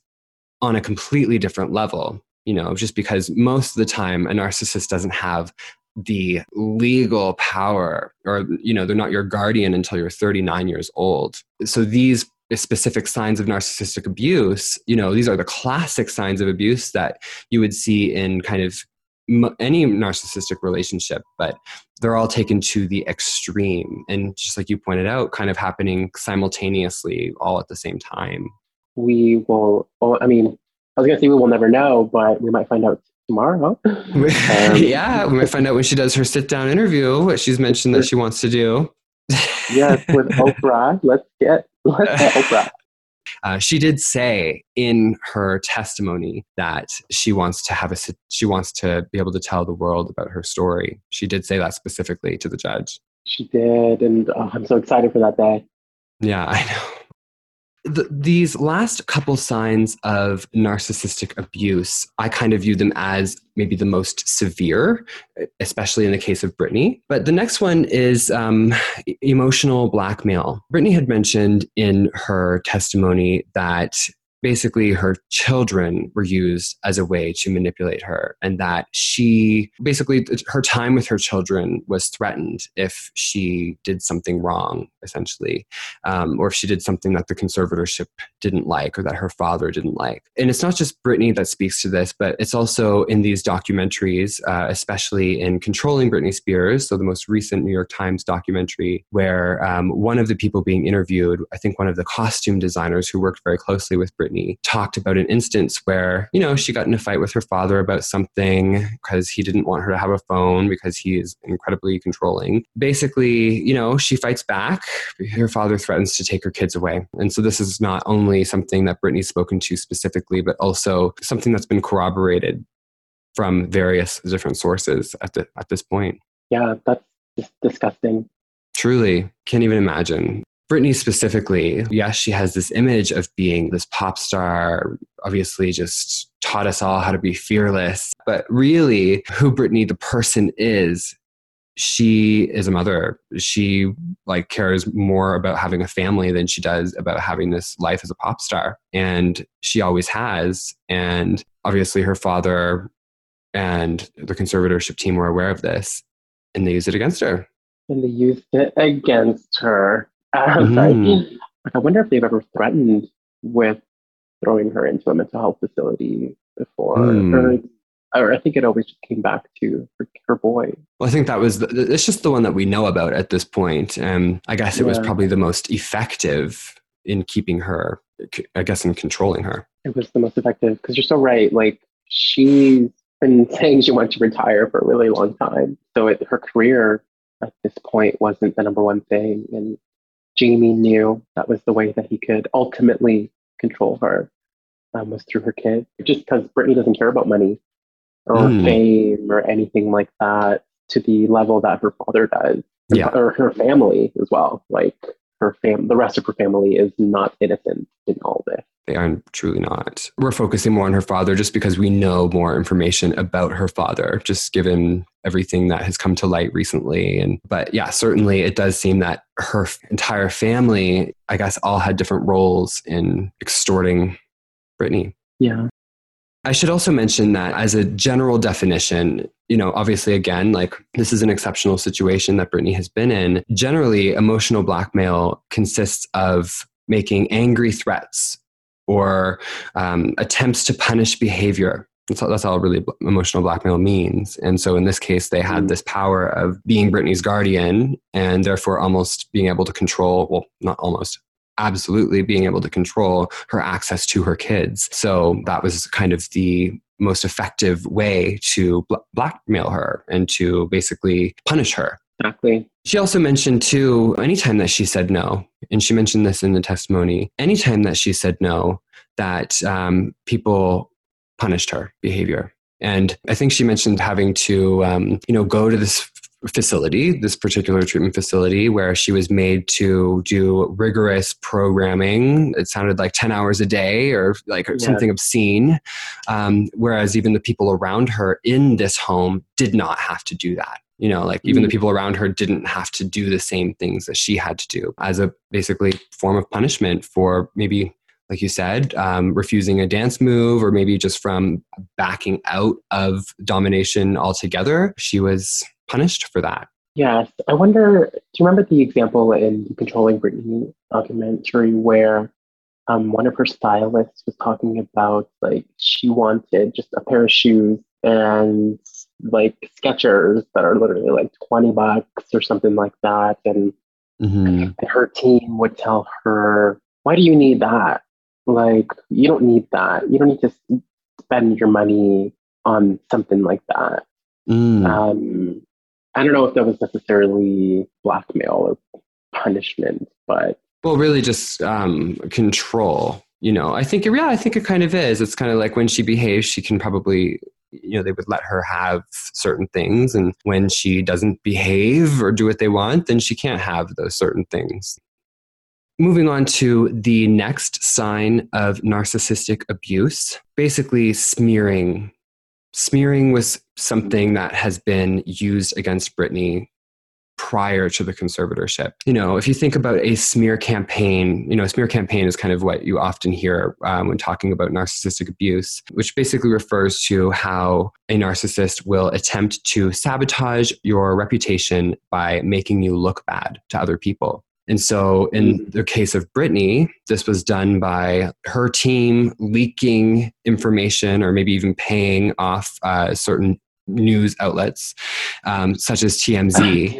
Speaker 1: on a completely different level, you know, just because most of the time a narcissist doesn't have the legal power or you know they're not your guardian until you're 39 years old so these specific signs of narcissistic abuse you know these are the classic signs of abuse that you would see in kind of any narcissistic relationship but they're all taken to the extreme. And just like you pointed out kind of happening simultaneously all at the same time.
Speaker 2: We will well, i mean i was going to say we will never know but we might find out tomorrow. Um,
Speaker 1: yeah we might find out when she does her sit down interview what she's mentioned that she wants to do
Speaker 2: yes with oprah let's get let's get oprah
Speaker 1: uh, she did say in her testimony that she wants to have a she wants to be able to tell the world about her story. She did say that specifically to the judge.
Speaker 2: She did, and oh, I'm so excited for that day.
Speaker 1: Yeah, I know the, these last couple signs of narcissistic abuse, I kind of view them as maybe the most severe, especially in the case of Britney. But the next one is um, emotional blackmail. Britney had mentioned in her testimony that basically her children were used as a way to manipulate her and that she basically her time with her children was threatened if she did something wrong essentially, um, or if she did something that the conservatorship didn't like or that her father didn't like. And it's not just Britney that speaks to this, but it's also in these documentaries, uh, especially in Controlling Britney Spears, so the most recent New York Times documentary, where um, one of the people being interviewed, I think one of the costume designers who worked very closely with Britney, talked about an instance where, you know, she got in a fight with her father about something because he didn't want her to have a phone because he is incredibly controlling. Basically, you know, she fights back. Her father threatens to take her kids away. And so this is not only something that Britney's spoken to specifically, but also something that's been corroborated from various different sources at, the, at this point.
Speaker 2: Yeah, that's just disgusting.
Speaker 1: Truly, can't even imagine. Britney specifically, yes, she has this image of being this pop star, obviously just taught us all how to be fearless. But really, who Britney the person is, she is a mother. She like cares more about having a family than she does about having this life as a pop star. And she always has. And obviously her father and the conservatorship team were aware of this and they used it against her.
Speaker 2: And they used it against her. Mm-hmm. I wonder if they've ever threatened with throwing her into a mental health facility before. Mm. Or, I think it always came back to her, her boy.
Speaker 1: Well, I think that was, the, it's just the one that we know about at this point. And I guess it yeah. was probably the most effective in keeping her, I guess, in controlling her.
Speaker 2: It was the most effective because you're so right. Like, she's been saying she wants to retire for a really long time. So it, her career at this point wasn't the number one thing. And Jamie knew that was the way that he could ultimately control her um, was through her kid. Just because Britney doesn't care about money or mm. fame or anything like that to the level that her father does,
Speaker 1: yeah.
Speaker 2: or her family as well. Like her fam, the rest of her family is not innocent in all this.
Speaker 1: They are truly not. We're focusing more on her father just because we know more information about her father, just given everything that has come to light recently. And but yeah, certainly it does seem that her entire family, I guess, all had different roles in extorting britney
Speaker 2: Yeah.
Speaker 1: I should also mention that as a general definition, you know, obviously, again, like this is an exceptional situation that Britney has been in. Generally, emotional blackmail consists of making angry threats or um, attempts to punish behavior. That's all, that's all really emotional blackmail means. And so in this case, they had mm. this power of being Britney's guardian and therefore almost being able to control, well, not almost, absolutely being able to control her access to her kids. So that was kind of the most effective way to bl- blackmail her and to basically punish her.
Speaker 2: Exactly.
Speaker 1: She also mentioned too, anytime that she said no, and she mentioned this in the testimony, anytime that she said no, that um, people punished her behavior. And I think she mentioned having to, um, you know, go to this facility, this particular treatment facility, where she was made to do rigorous programming. It sounded like 10 hours a day or like yeah. something obscene. Um, whereas even the people around her in this home did not have to do that you know like even mm the people around her didn't have to do the same things that she had to do as a basically form of punishment for maybe like you said um, refusing a dance move or maybe just from backing out of domination altogether she was punished for that
Speaker 2: yes i wonder do you remember the example in the controlling britney documentary where um, one of her stylists was talking about like she wanted just a pair of shoes and like Skechers that are literally like 20 bucks or something like that. And, mm-hmm. and her team would tell her, why do you need that? Like, you don't need that. You don't need to spend your money on something like that. Mm. Um, I don't know if that was necessarily blackmail or punishment, but.
Speaker 1: Well, really just um, control you know i think it yeah i think it kind of is it's kind of like when she behaves she can probably you know they would let her have certain things and when she doesn't behave or do what they want then she can't have those certain things moving on to the next sign of narcissistic abuse basically smearing smearing was something that has been used against Britney prior to the conservatorship. You know, if you think about a smear campaign, you know, a smear campaign is kind of what you often hear um, when talking about narcissistic abuse, which basically refers to how a narcissist will attempt to sabotage your reputation by making you look bad to other people. And so, in the case of Britney, this was done by her team leaking information or maybe even paying off uh, certain news outlets, um, such as TMZ,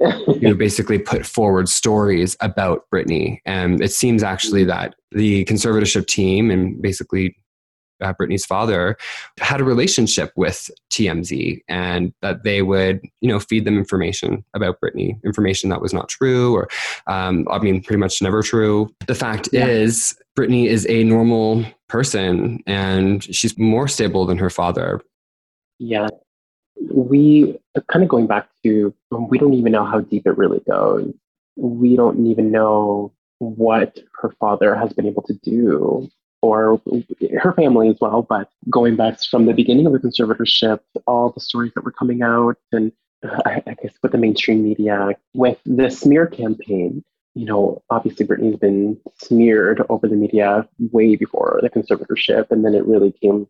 Speaker 1: who basically put forward stories about Britney. And it seems actually that the conservatorship team and basically uh, Britney's father had a relationship with TMZ and that they would, you know, feed them information about Britney, information that was not true or, um, I mean, pretty much never true. The fact yeah. is, Britney is a normal person and she's more stable than her father.
Speaker 2: Yeah. We kind of going back to, we don't even know how deep it really goes. We don't even know what her father has been able to do or her family as well. But going back from the beginning of the conservatorship, all the stories that were coming out, and I, I guess with the mainstream media, with the smear campaign, you know, obviously Britney's been smeared over the media way before the conservatorship, and then it really came,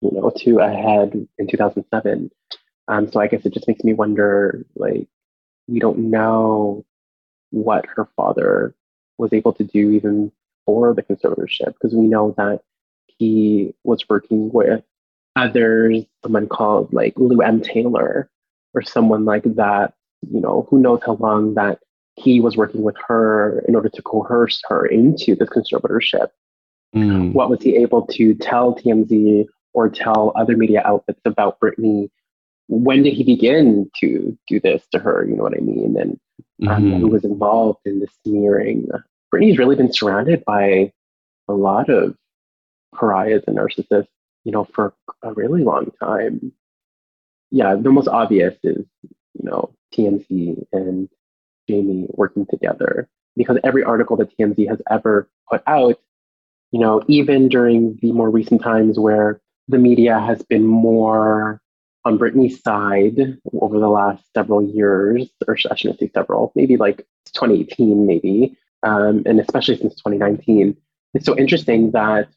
Speaker 2: you know, to a head in 2007. Um, so I guess it just makes me wonder, like, we don't know what her father was able to do even for the conservatorship because we know that he was working with others, someone called like Lou M. Taylor or someone like that, you know, who knows how long that he was working with her in order to coerce her into this conservatorship. Mm. What was he able to tell TMZ or tell other media outlets about Britney? When did he begin to do this to her? You know what I mean? And um, mm-hmm. who was involved in the smearing Britney's really been surrounded by a lot of pariahs and narcissists, you know, for a really long time. Yeah, the most obvious is, you know, TMZ and Jamie working together because every article that TMZ has ever put out, you know, even during the more recent times where the media has been more on Britney's side over the last several years, or I shouldn't say several, maybe like 2018, maybe, um, and especially since 2019. It's so interesting that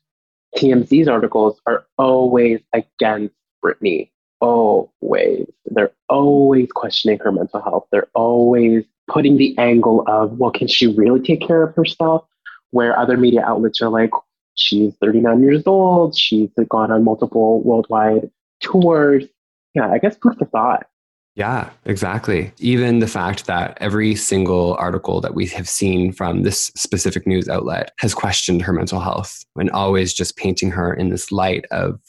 Speaker 2: TMZ's articles are always against Britney. Always. They're always questioning her mental health. They're always putting the angle of, well, can she really take care of herself? Where other media outlets are like, she's 39 years old, she's gone on multiple worldwide tours. Yeah, I guess food for thought.
Speaker 1: Yeah, exactly. Even the fact that every single article that we have seen from this specific news outlet has questioned her mental health and always just painting her in this light of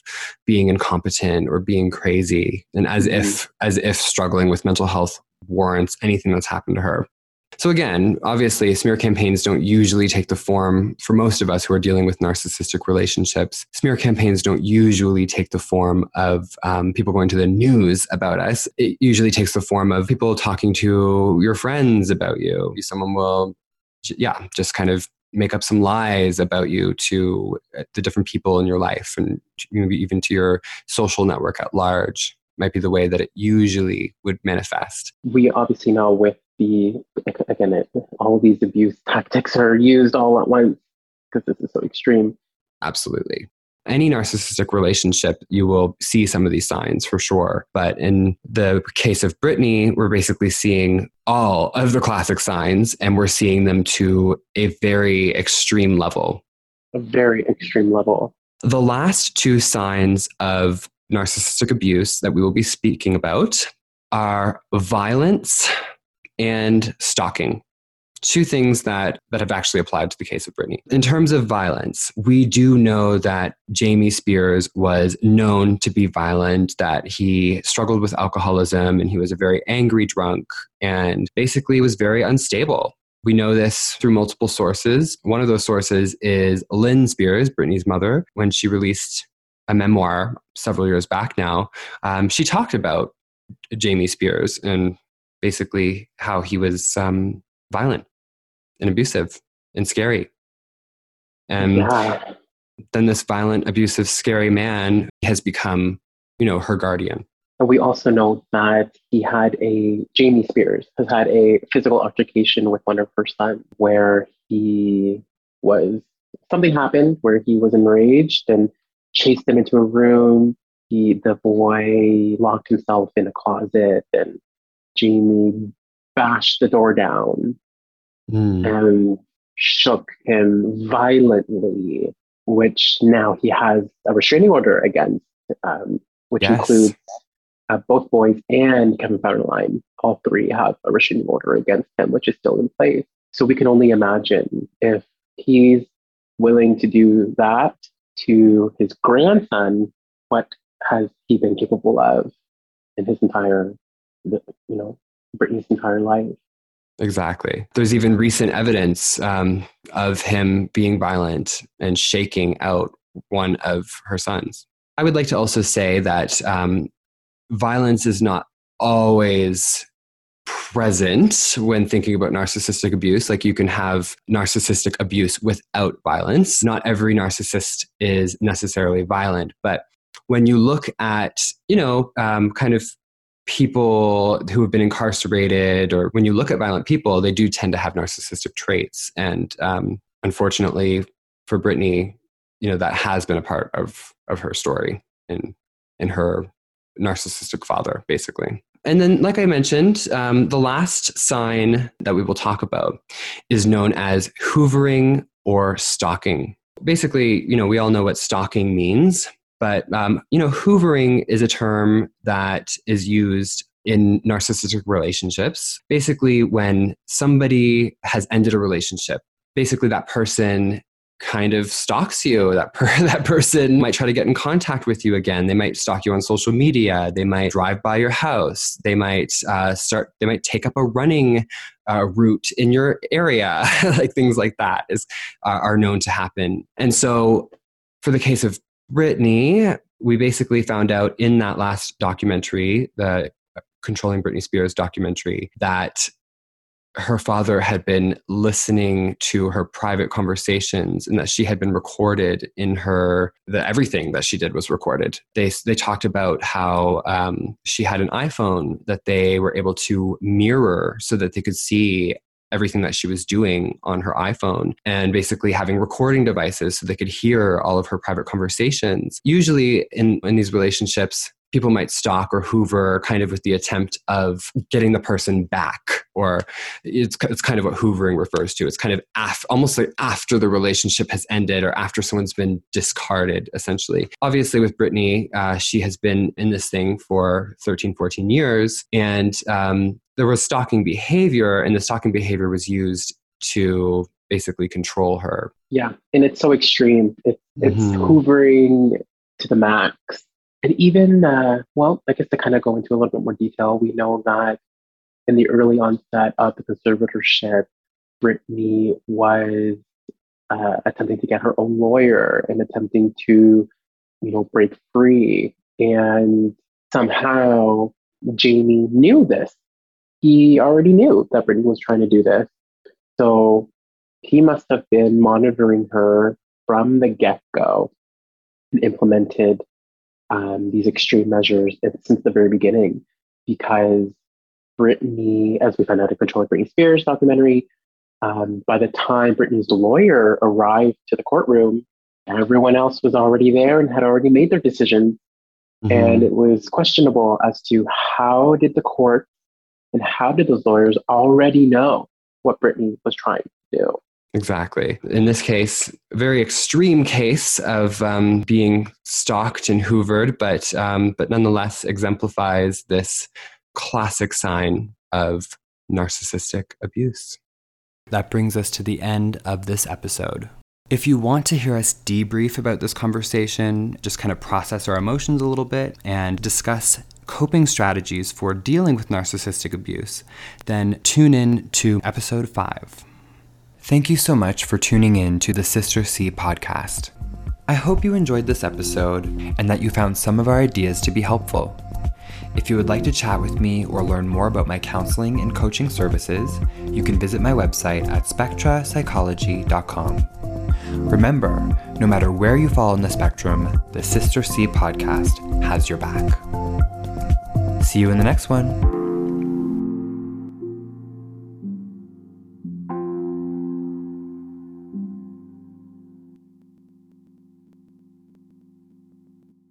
Speaker 1: being incompetent or being crazy and as mm-hmm. if as if struggling with mental health warrants anything that's happened to her. So, again, obviously, smear campaigns don't usually take the form, for most of us who are dealing with narcissistic relationships, smear campaigns don't usually take the form of um, people going to the news about us. It usually takes the form of people talking to your friends about you. Someone will, yeah, just kind of make up some lies about you to uh, the different people in your life and maybe even to your social network at large might be the way that it usually would manifest.
Speaker 2: We obviously know with the again it, all these abuse tactics are used all at once because this is so extreme
Speaker 1: absolutely any narcissistic relationship, you will see some of these signs for sure. But in the case of Britney, we're basically seeing all of the classic signs and we're seeing them to a very extreme level.
Speaker 2: A very extreme level.
Speaker 1: The last two signs of narcissistic abuse that we will be speaking about are violence and stalking two things that that have actually applied to the case of Britney. In terms of violence, we do know that Jamie Spears was known to be violent, that he struggled with alcoholism and he was a very angry drunk and basically was very unstable. We know this through multiple sources. One of those sources is Lynn Spears, Britney's mother, when she released a memoir several years back now. Um, she talked about Jamie Spears and basically how he was um, violent and abusive and scary. And yeah. then this violent, abusive, scary man has become, you know, her guardian.
Speaker 2: And we also know that he had a, Jamie Spears has had a physical altercation with one of her sons where he was, something happened where he was enraged and chased him into a room. He, the boy locked himself in a closet and Jamie bashed the door down mm. and shook him violently, which now he has a restraining order against, um, which yes. includes uh, both boys and Kevin Federline. All three have a restraining order against him, which is still in place. So we can only imagine if he's willing to do that to his grandson, what has he been capable of in his entire, you know, Britney's entire life?
Speaker 1: Exactly. There's even recent evidence um, of him being violent and shaking out one of her sons. I would like to also say that um, violence is not always present when thinking about narcissistic abuse. Like you can have narcissistic abuse without violence. Not every narcissist is necessarily violent, but when you look at, you know, um, kind of people who have been incarcerated, or when you look at violent people, they do tend to have narcissistic traits. And um, unfortunately for Britney, you know, that has been a part of, of her story in, in her narcissistic father, basically. And then, like I mentioned, um, the last sign that we will talk about is known as hoovering or stalking. Basically, you know, we all know what stalking means, but um, you know, hoovering is a term that is used in narcissistic relationships. Basically, when somebody has ended a relationship, basically that person kind of stalks you. That per- that person might try to get in contact with you again. They might stalk you on social media. They might drive by your house. They might uh, start. They might take up a running uh, route in your area. like things like that is uh, are known to happen. And so, for the case of Britney, we basically found out in that last documentary, the Controlling Britney Spears documentary, that her father had been listening to her private conversations and that she had been recorded in her the everything that she did was recorded. They they talked about how um, she had an iphone that they were able to mirror so that they could see everything that she was doing on her iPhone and basically having recording devices so they could hear all of her private conversations. Usually in, in these relationships, people might stalk or hoover kind of with the attempt of getting the person back or it's, it's kind of what hoovering refers to. It's kind of af- almost like after the relationship has ended or after someone's been discarded essentially. Obviously with britney uh, she has been in this thing for 13 14 years and um, there was stalking behavior and the stalking behavior was used to basically control her.
Speaker 2: Yeah and it's so extreme. It's, it's mm-hmm. hoovering to the max and even, uh, well, I guess to kind of go into a little bit more detail, we know that in the early onset of the conservatorship, Britney was uh, attempting to get her own lawyer and attempting to, you know, break free. And somehow Jamie knew this. He already knew that Britney was trying to do this. So he must have been monitoring her from the get go and implemented um, these extreme measures since the very beginning because Britney, as we found out in Controlling Britney Spears documentary, um, by the time Britney's lawyer arrived to the courtroom, everyone else was already there and had already made their decision. Mm-hmm. And it was questionable as to how did the court and how did those lawyers already know what Britney was trying to do?
Speaker 1: Exactly. In this case, very extreme case of um, being stalked and hoovered, but um, but nonetheless exemplifies this classic sign of narcissistic abuse. That brings us to the end of this episode. If you want to hear us debrief about this conversation, just kind of process our emotions a little bit and discuss coping strategies for dealing with narcissistic abuse, then tune in to episode 5. Thank you so much for tuning in to the Sister C podcast. I hope you enjoyed this episode and that you found some of our ideas to be helpful. If you would like to chat with me or learn more about my counseling and coaching services, you can visit my website at spectrapsychology.com. Remember, no matter where you fall in the spectrum, the Sister C podcast has your back. See you in the next one.